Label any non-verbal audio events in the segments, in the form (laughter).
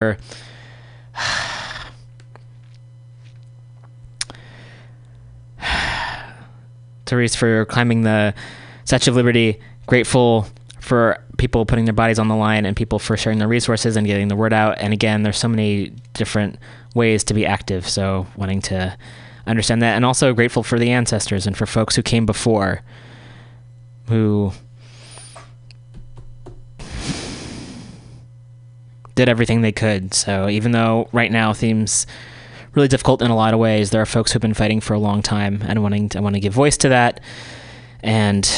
(sighs) Therese for climbing the Statue of Liberty. Grateful for people putting their bodies on the line and people for sharing their resources and getting the word out. And again, there's so many different ways to be active. So wanting to understand that and also grateful for the ancestors and for folks who came before who did everything they could. So even though right now seems really difficult in a lot of ways, there are folks who've been fighting for a long time and wanting to, I want to give voice to that and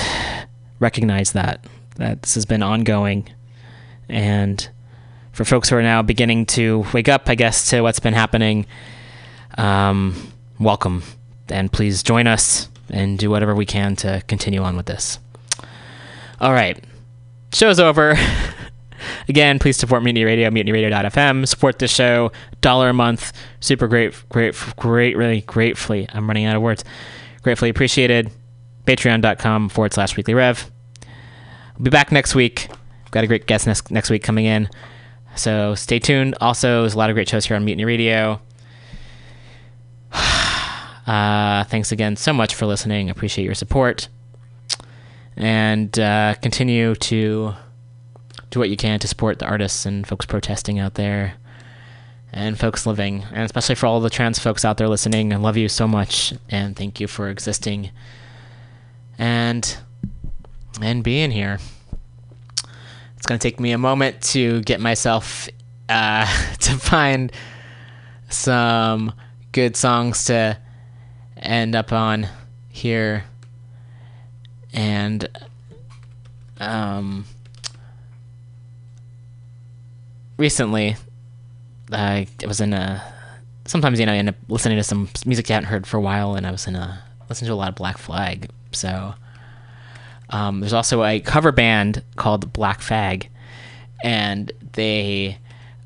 recognize that that this has been ongoing and for folks who are now beginning to wake up, I guess, to what's been happening, um, welcome. And please join us and do whatever we can to continue on with this. All right. Show's over. (laughs) Again, please support Mutiny Radio, mutinyradio.fm. Support the show, dollar a month. Super great, great, great, really gratefully. I'm running out of words. Gratefully appreciated. Patreon.com forward slash weekly rev. We'll be back next week. Got a great guest next, next week coming in. So stay tuned. Also, there's a lot of great shows here on Mutiny Radio. (sighs) Uh, thanks again so much for listening. Appreciate your support. And uh, continue to do what you can to support the artists and folks protesting out there and folks living. And especially for all the trans folks out there listening. I love you so much and thank you for existing and and being here. It's going to take me a moment to get myself uh, (laughs) to find some good songs to end up on here. And um, recently, I was in a. Sometimes you know, I end up listening to some music you hadn't heard for a while, and I was in a listening to a lot of Black Flag. So um, there's also a cover band called Black Fag, and they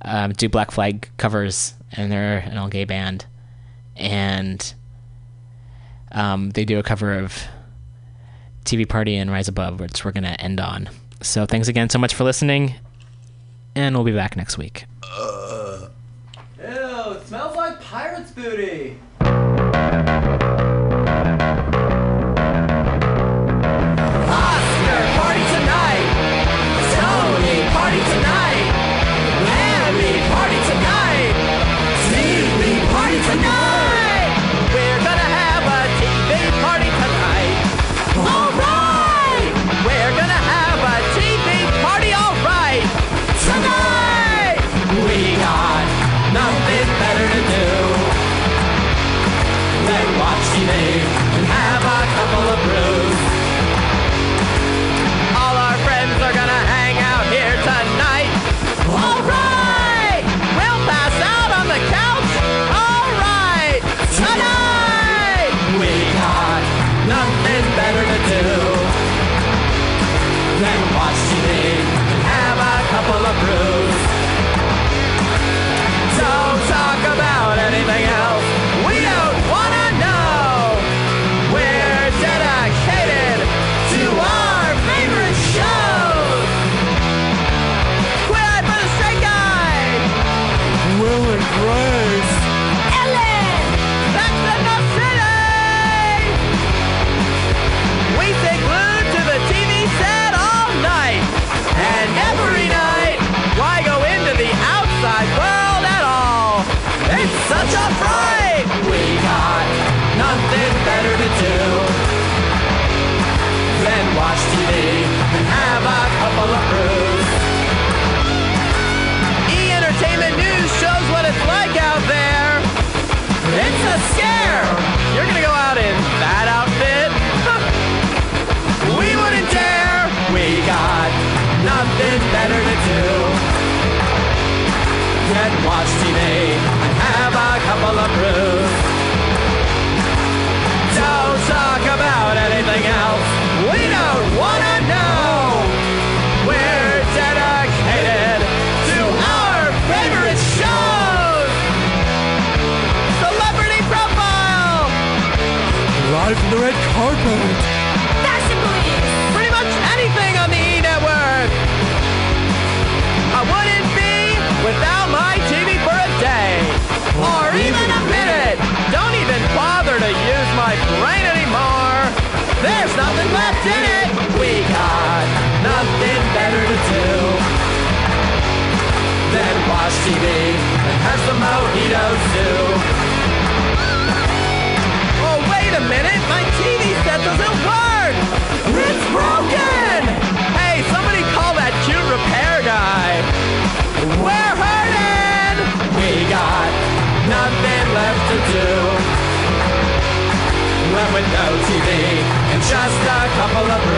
um, do Black Flag covers, and they're an all gay band, and um, they do a cover of TV Party and Rise Above, which we're gonna end on. So thanks again so much for listening, and we'll be back next week. Ew, it smells like pirate's booty. No TV and just a couple of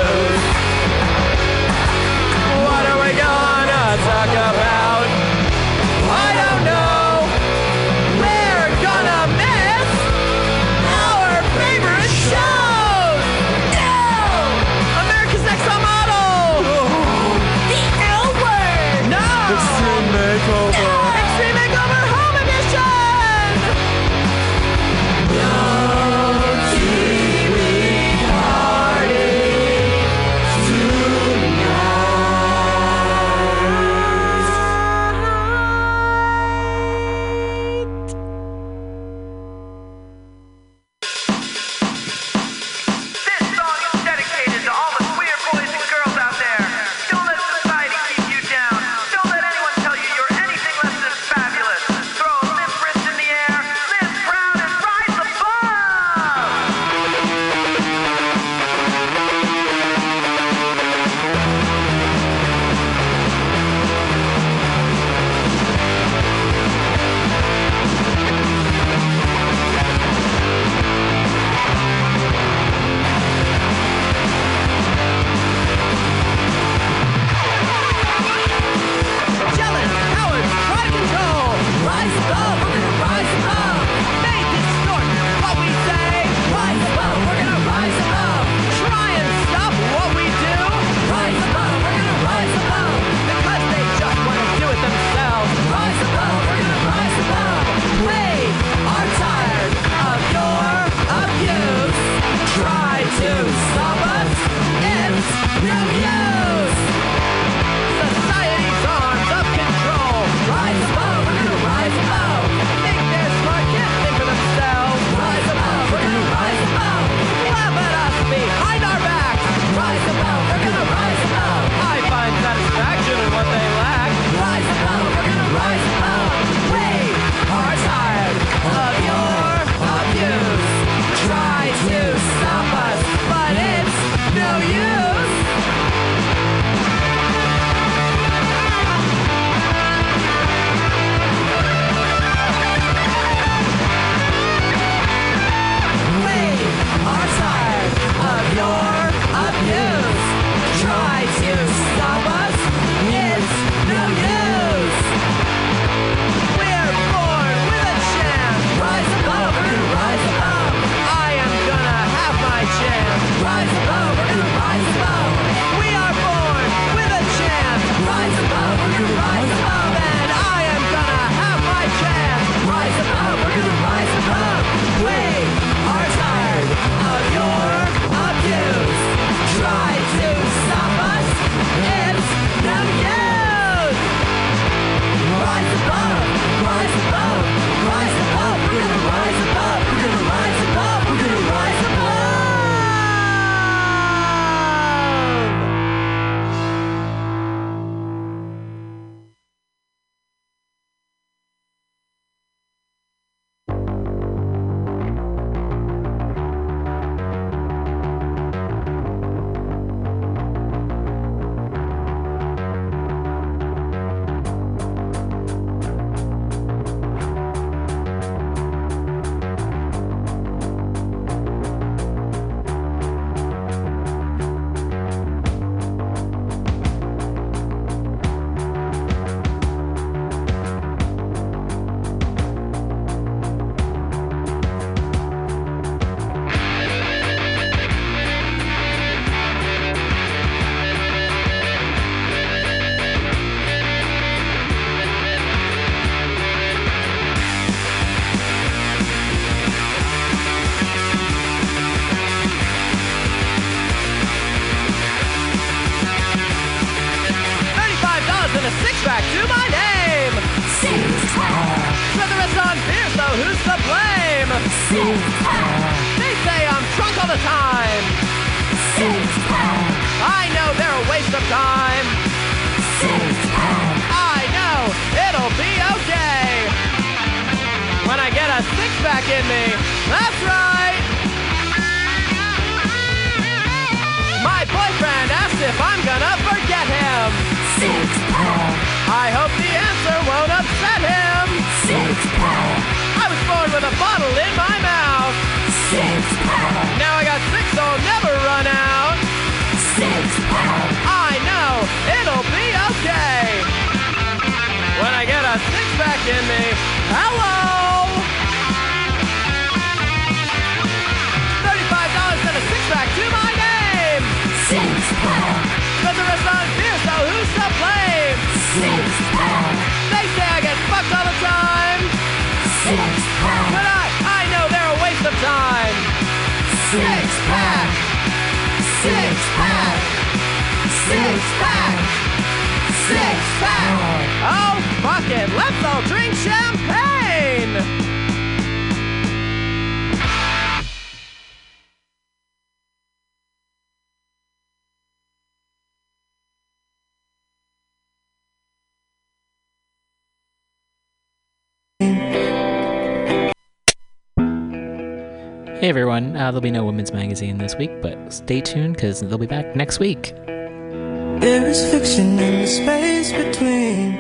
Hey everyone, uh, there'll be no women's magazine this week, but stay tuned because they'll be back next week. There is fiction in the space between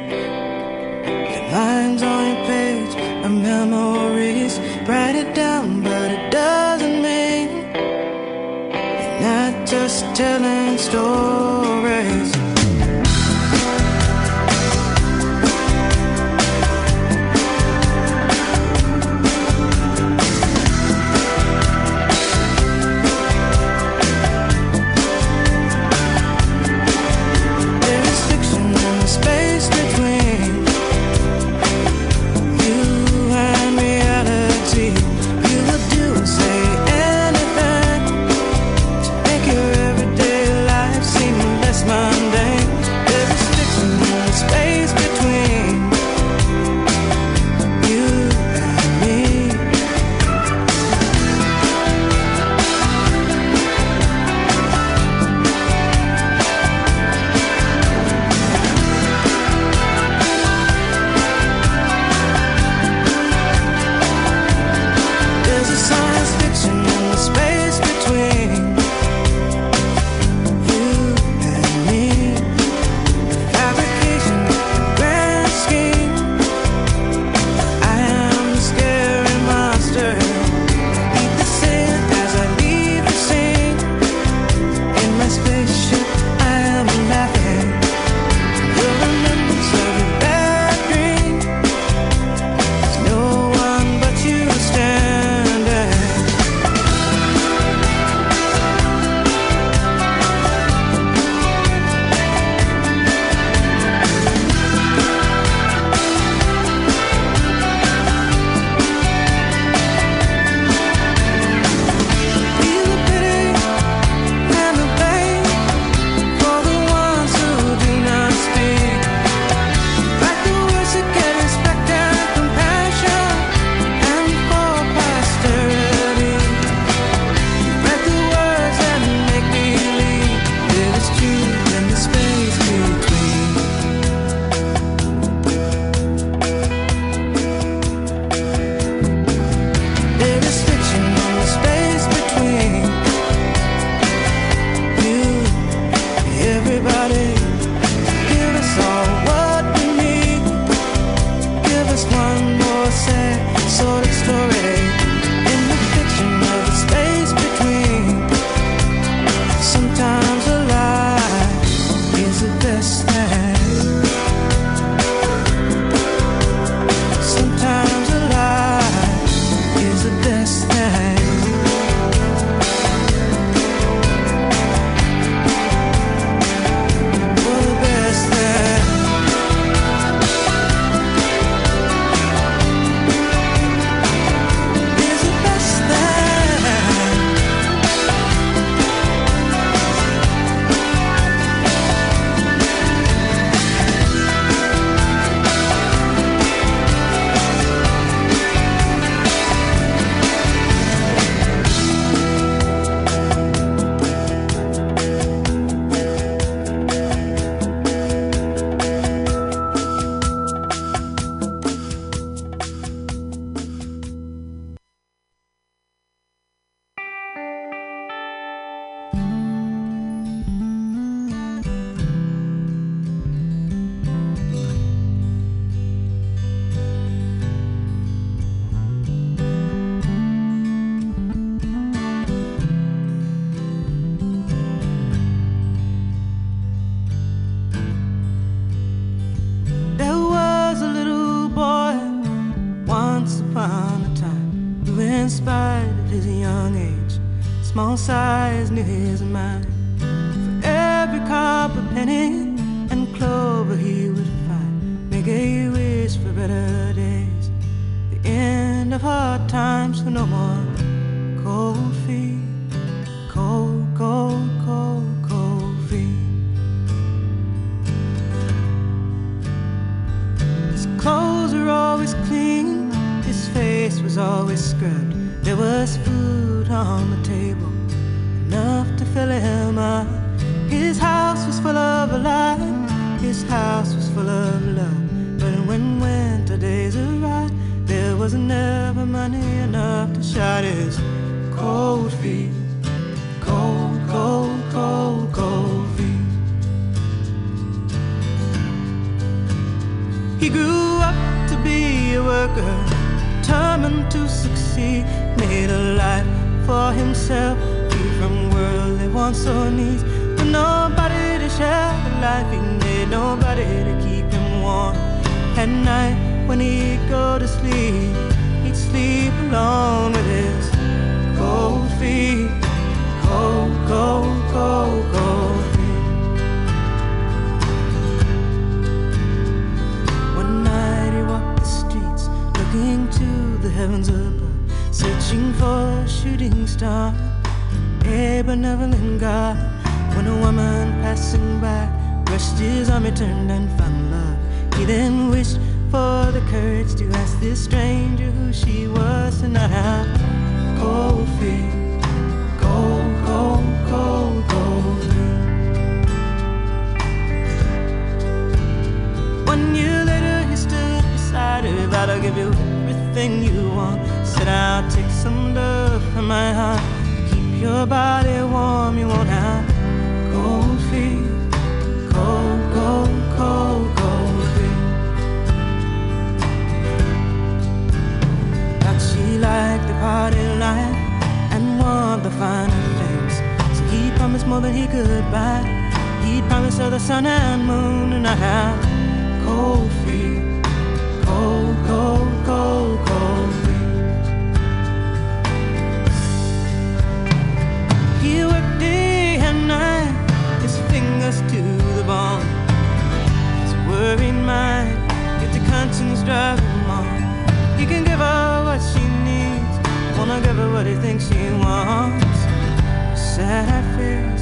the lines on your page and memories. Write it down, but it doesn't mean you're not just telling stories. Life he made, nobody to keep him warm. At night when he'd go to sleep, he'd sleep alone with his cold feet. Cold, cold, cold, cold feet. One night he walked the streets, looking to the heavens above, searching for a shooting star, a benevolent God. When a woman passing by brushed his arm, he turned and found love. He then wished for the courage to ask this stranger who she was and not have cold feet, cold, cold, cold, cold feet. One year later, he stood beside her, about to give you everything you want. Said, I'll take some love from my heart, keep your body warm. You won't have cold feet, cold, cold, cold, cold feet. But she the party life and wanted the finer things. So he promised more than he could buy. He promised her the sun and moon and I have cold feet, cold, cold, cold, cold Worried mind, get the conscience drive on. He can give her what she needs, wanna give her what he thinks she wants. Sad fears, empty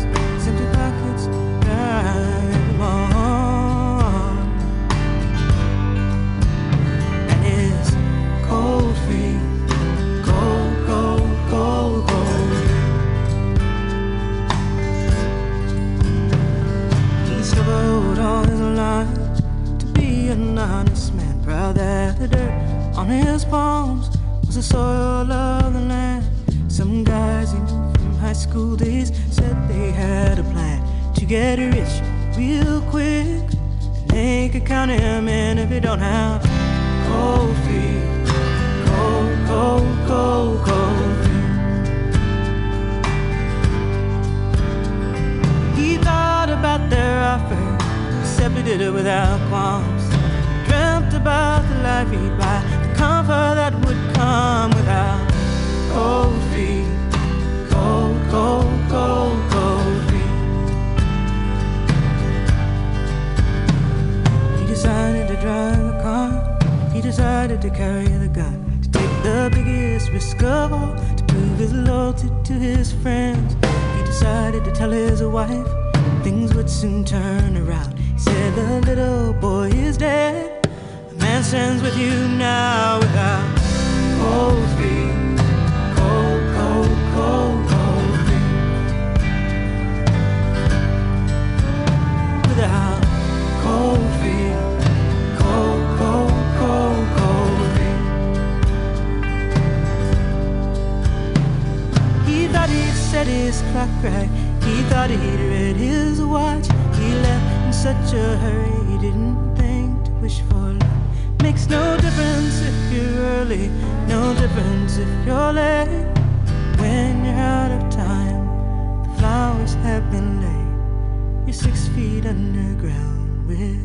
six feet underground with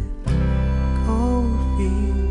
cold feet.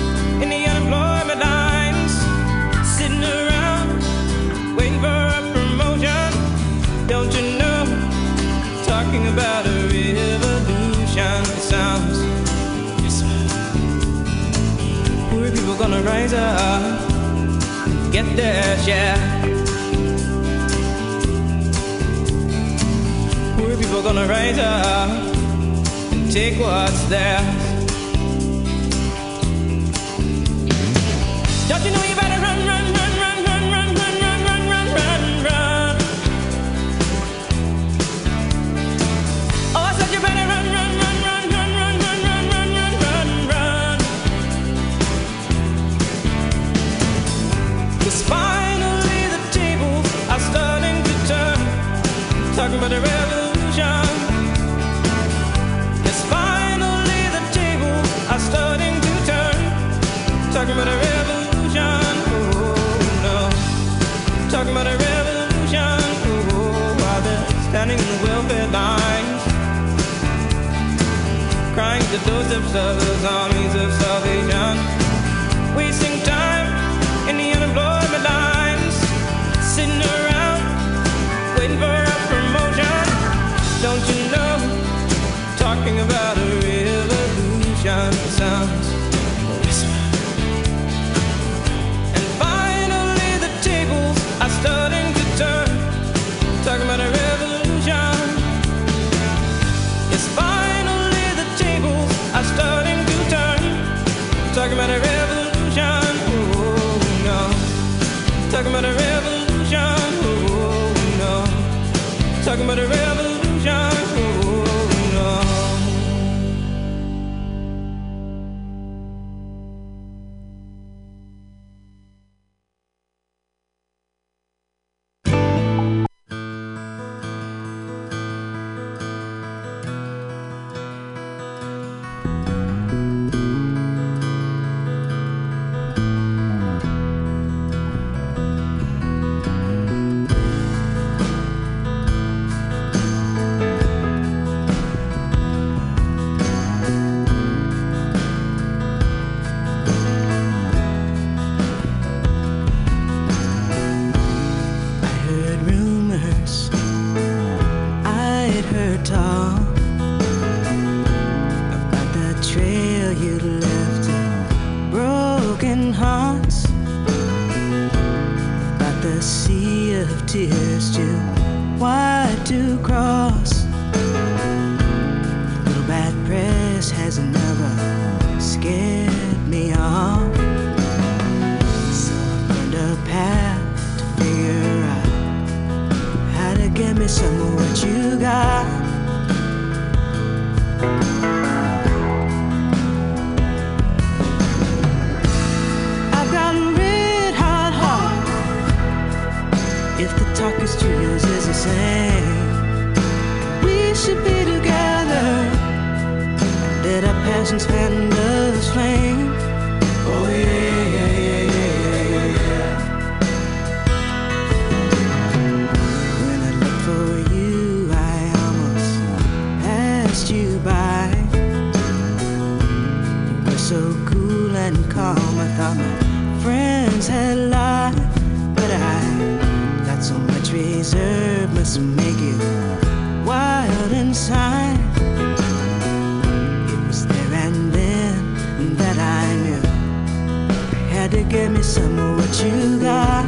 Talking about a revolution. It sounds poor people gonna rise up, get their share. Poor people gonna rise up and take what's theirs. Don't you know A revolution. Yes, finally the are starting to turn. Talking about a revolution. Oh no. Talking about a revolution. Oh, they're standing in the welfare lines. Crying doorsteps those armies of to get me some of what you got. I've got a red hot heart. If the talk is true, yours is the same. We should be together. Let our passions fan love's flame. Oh yeah, calm. I thought my friends had lied, but I got so much reserve, must make you wild inside. It was there and then that I knew I had to give me some of what you got.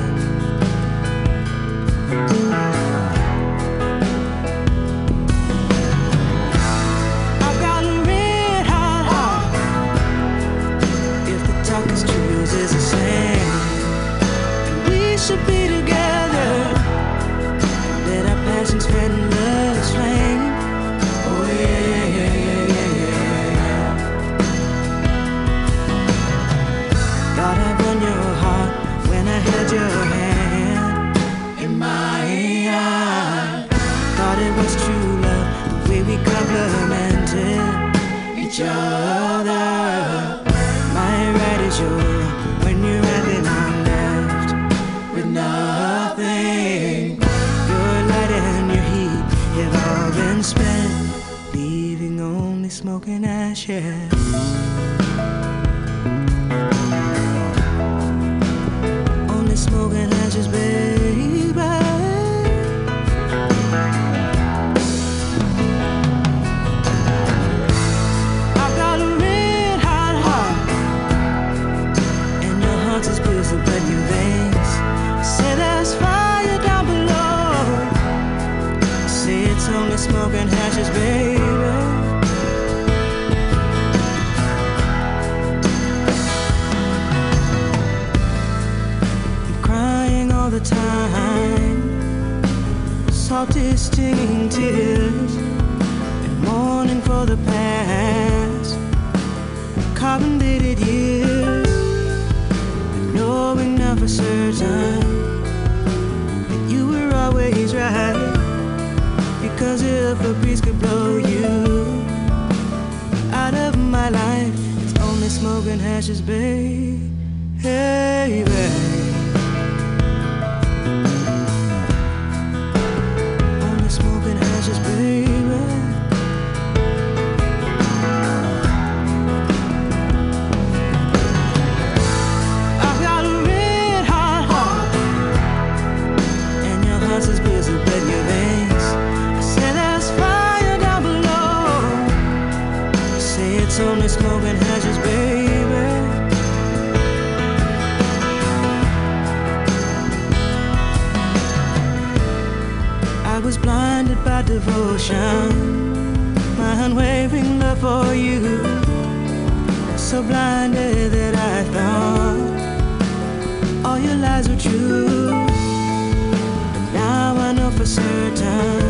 for certain.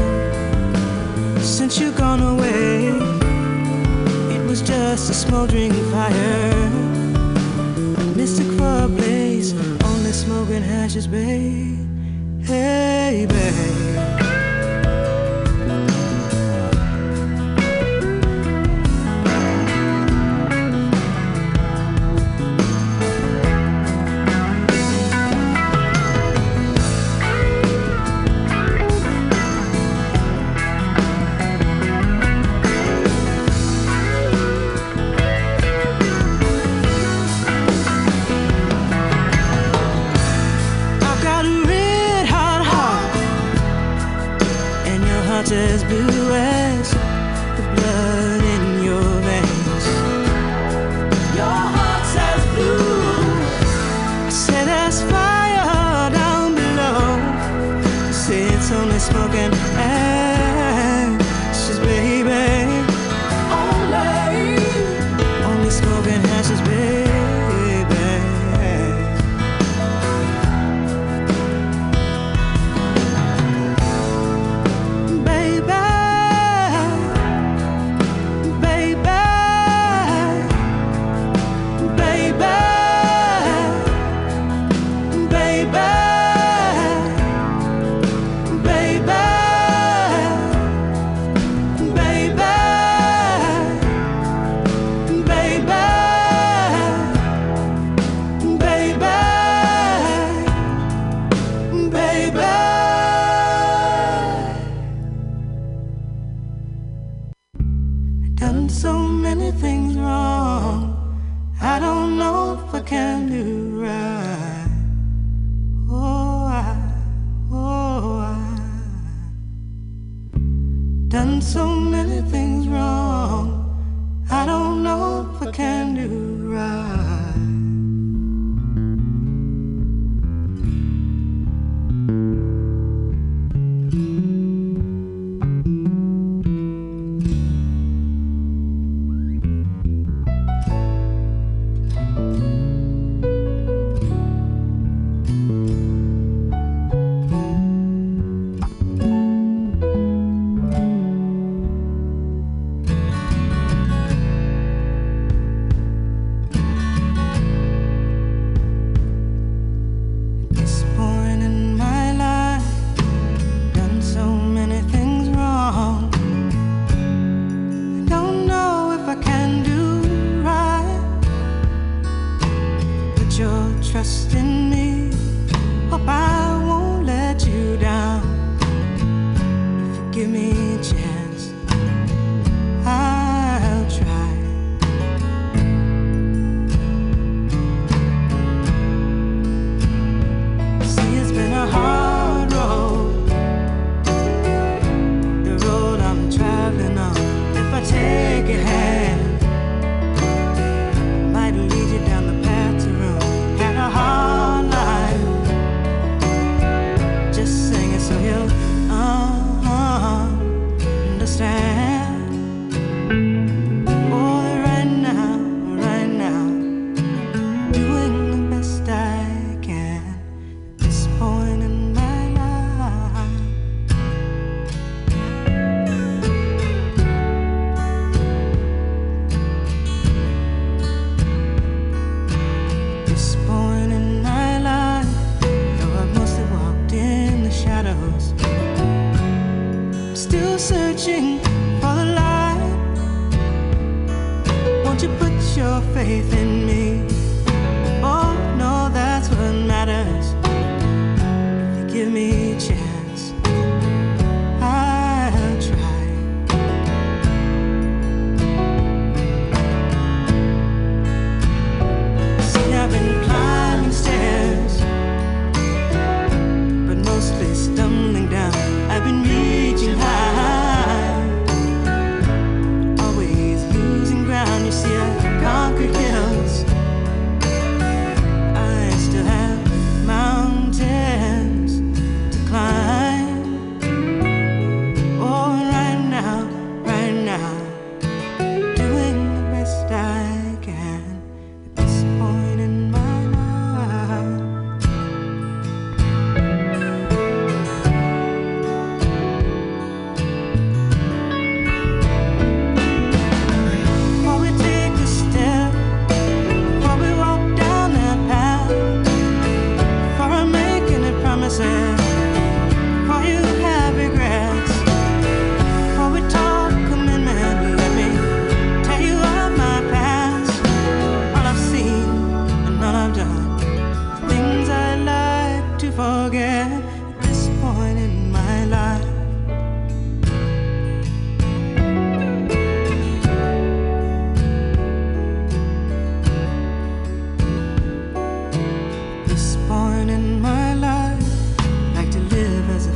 Since you've gone away, it was just a smoldering fire. A mystical blaze, only smoking ashes, babe. Hey, babe.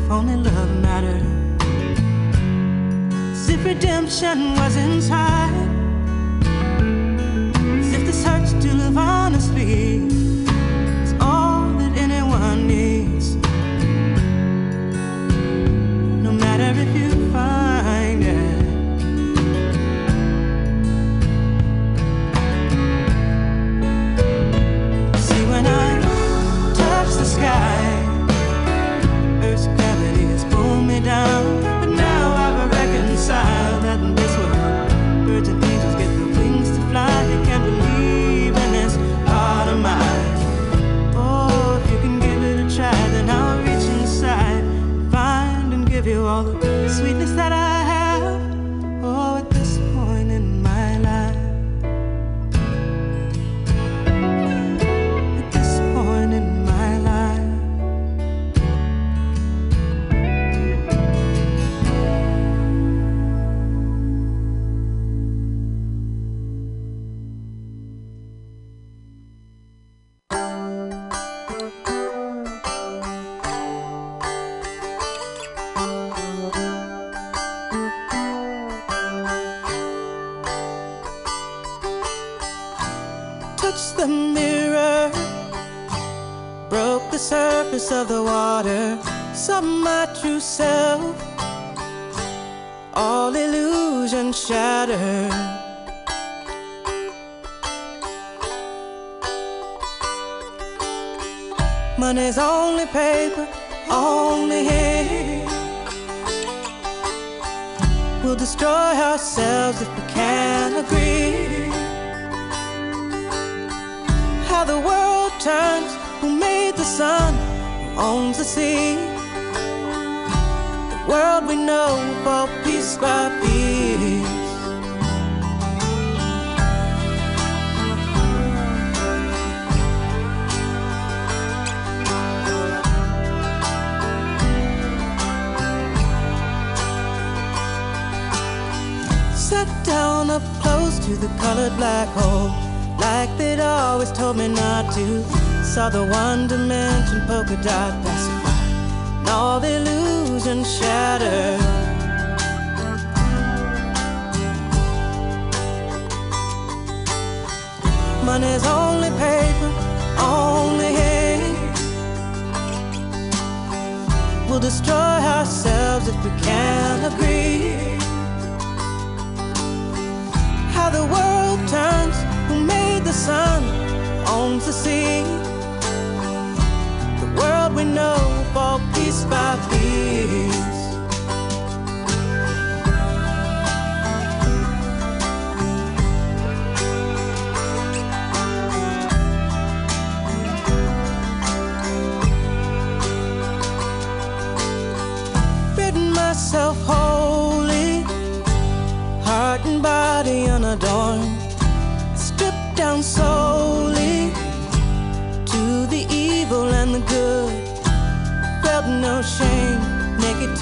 if only love mattered. If redemption was inside. We'll destroy ourselves if we can't agree. How the world turns, who made the sun, who owns the sea. The world we know, will fall piece by piece. to the colored black hole, like they'd always told me not to. Saw the one dimension polka dot pacify, and all the illusion shattered. Money's only paper, only hate. We'll destroy ourselves if we can't agree the world turns, who made the sun, owns the sea. The world we know, fall piece by piece.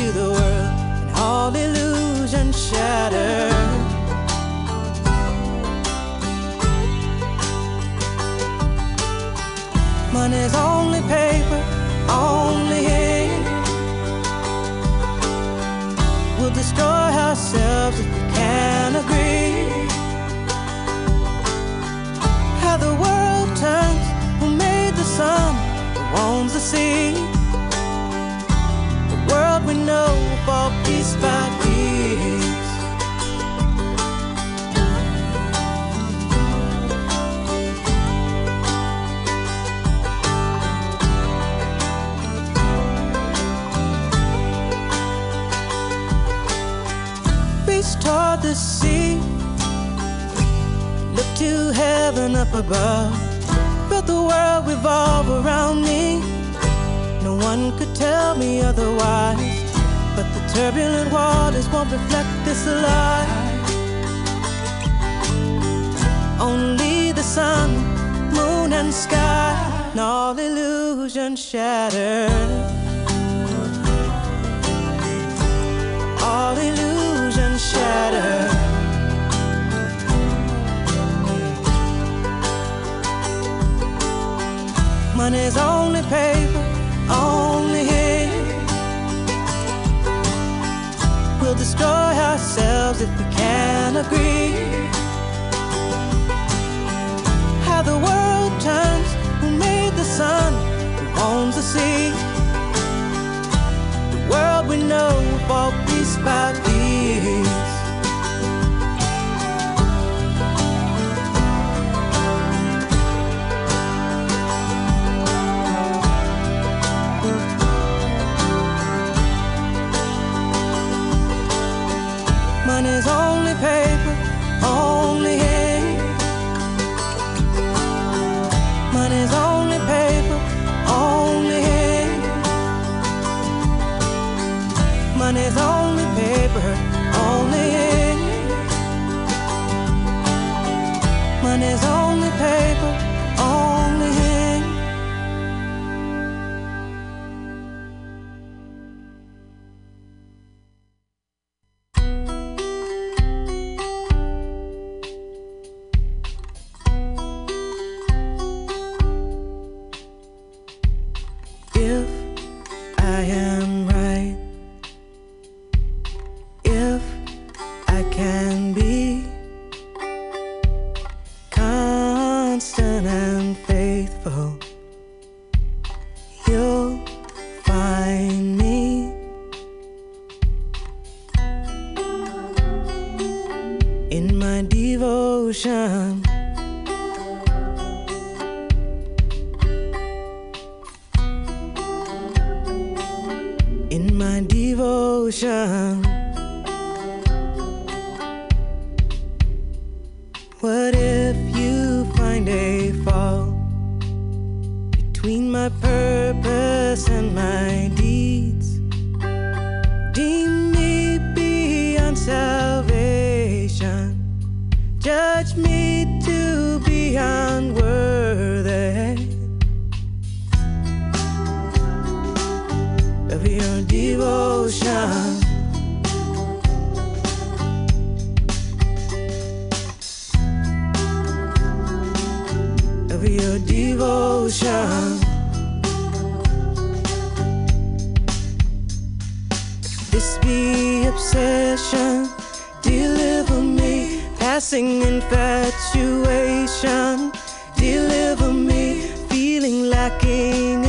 To the world, and all illusion shattered. Money's only paper, only ink. We'll destroy ourselves if we can't agree. How the world turns, who made the sun, who owns the sea. We know fall piece by piece. reach toward the sea. Look to heaven up above. Felt the world revolve around me. No one could tell me otherwise. Turbulent waters won't reflect this light. Only the sun, moon, and sky, and all illusion shattered. all illusion shattered. Money's only paper, only destroy ourselves if we can't agree. How the world turns, who made the sun, who owns the sea the world we know will fall piece by piece. Money's only paper, only your devotion. This be obsession, deliver me, passing infatuation, deliver me, feeling lacking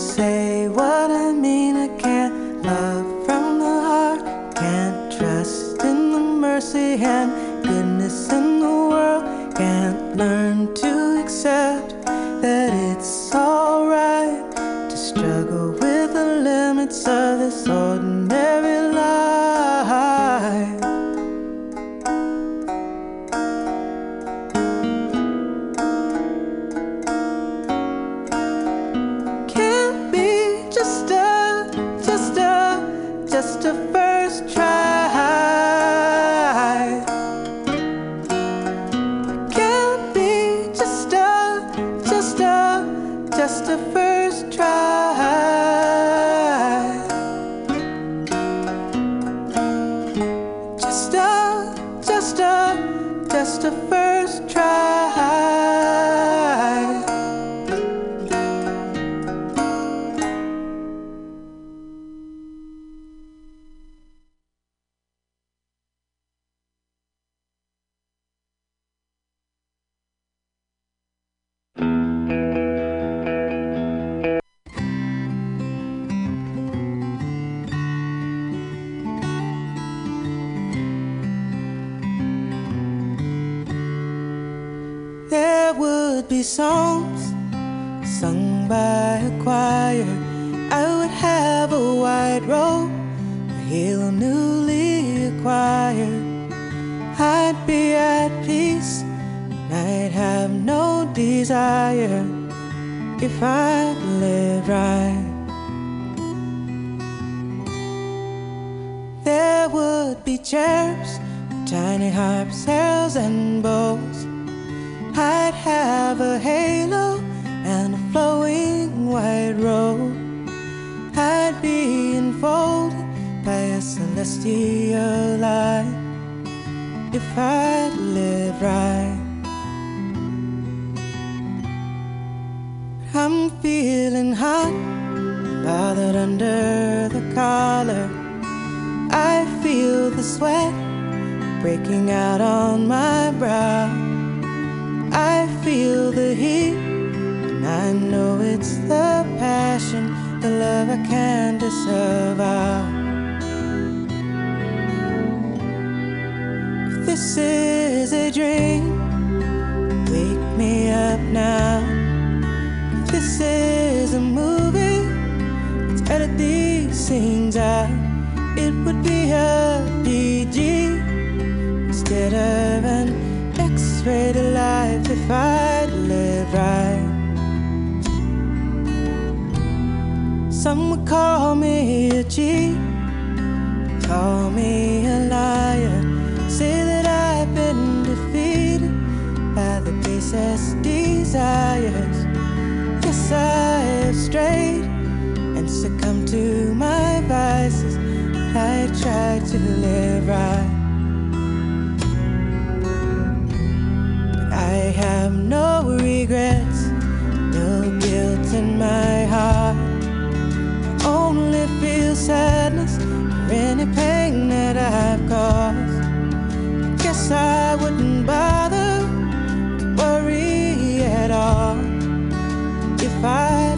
say sails and bows. I'd have a halo and a flowing white robe. I'd be enfolded by a celestial light if I'd live right. I'm feeling hot, bothered under the collar. I feel the sweat breaking out on my brow. I feel the heat, and I know it's the passion, the love I can disavow. If this is a dream, wake me up now. If this is a movie, let's edit these scenes out. It would be a PG consider an X-rated life if I'd live right. Some would call me a G, call me a liar, say that I've been defeated by the basest desires. Yes, I have strayed and succumbed to my vices. I tried to live right. I have no regrets, no guilt in my heart. I only feel sadness for any pain that I've caused. Guess I wouldn't bother to worry at all if I.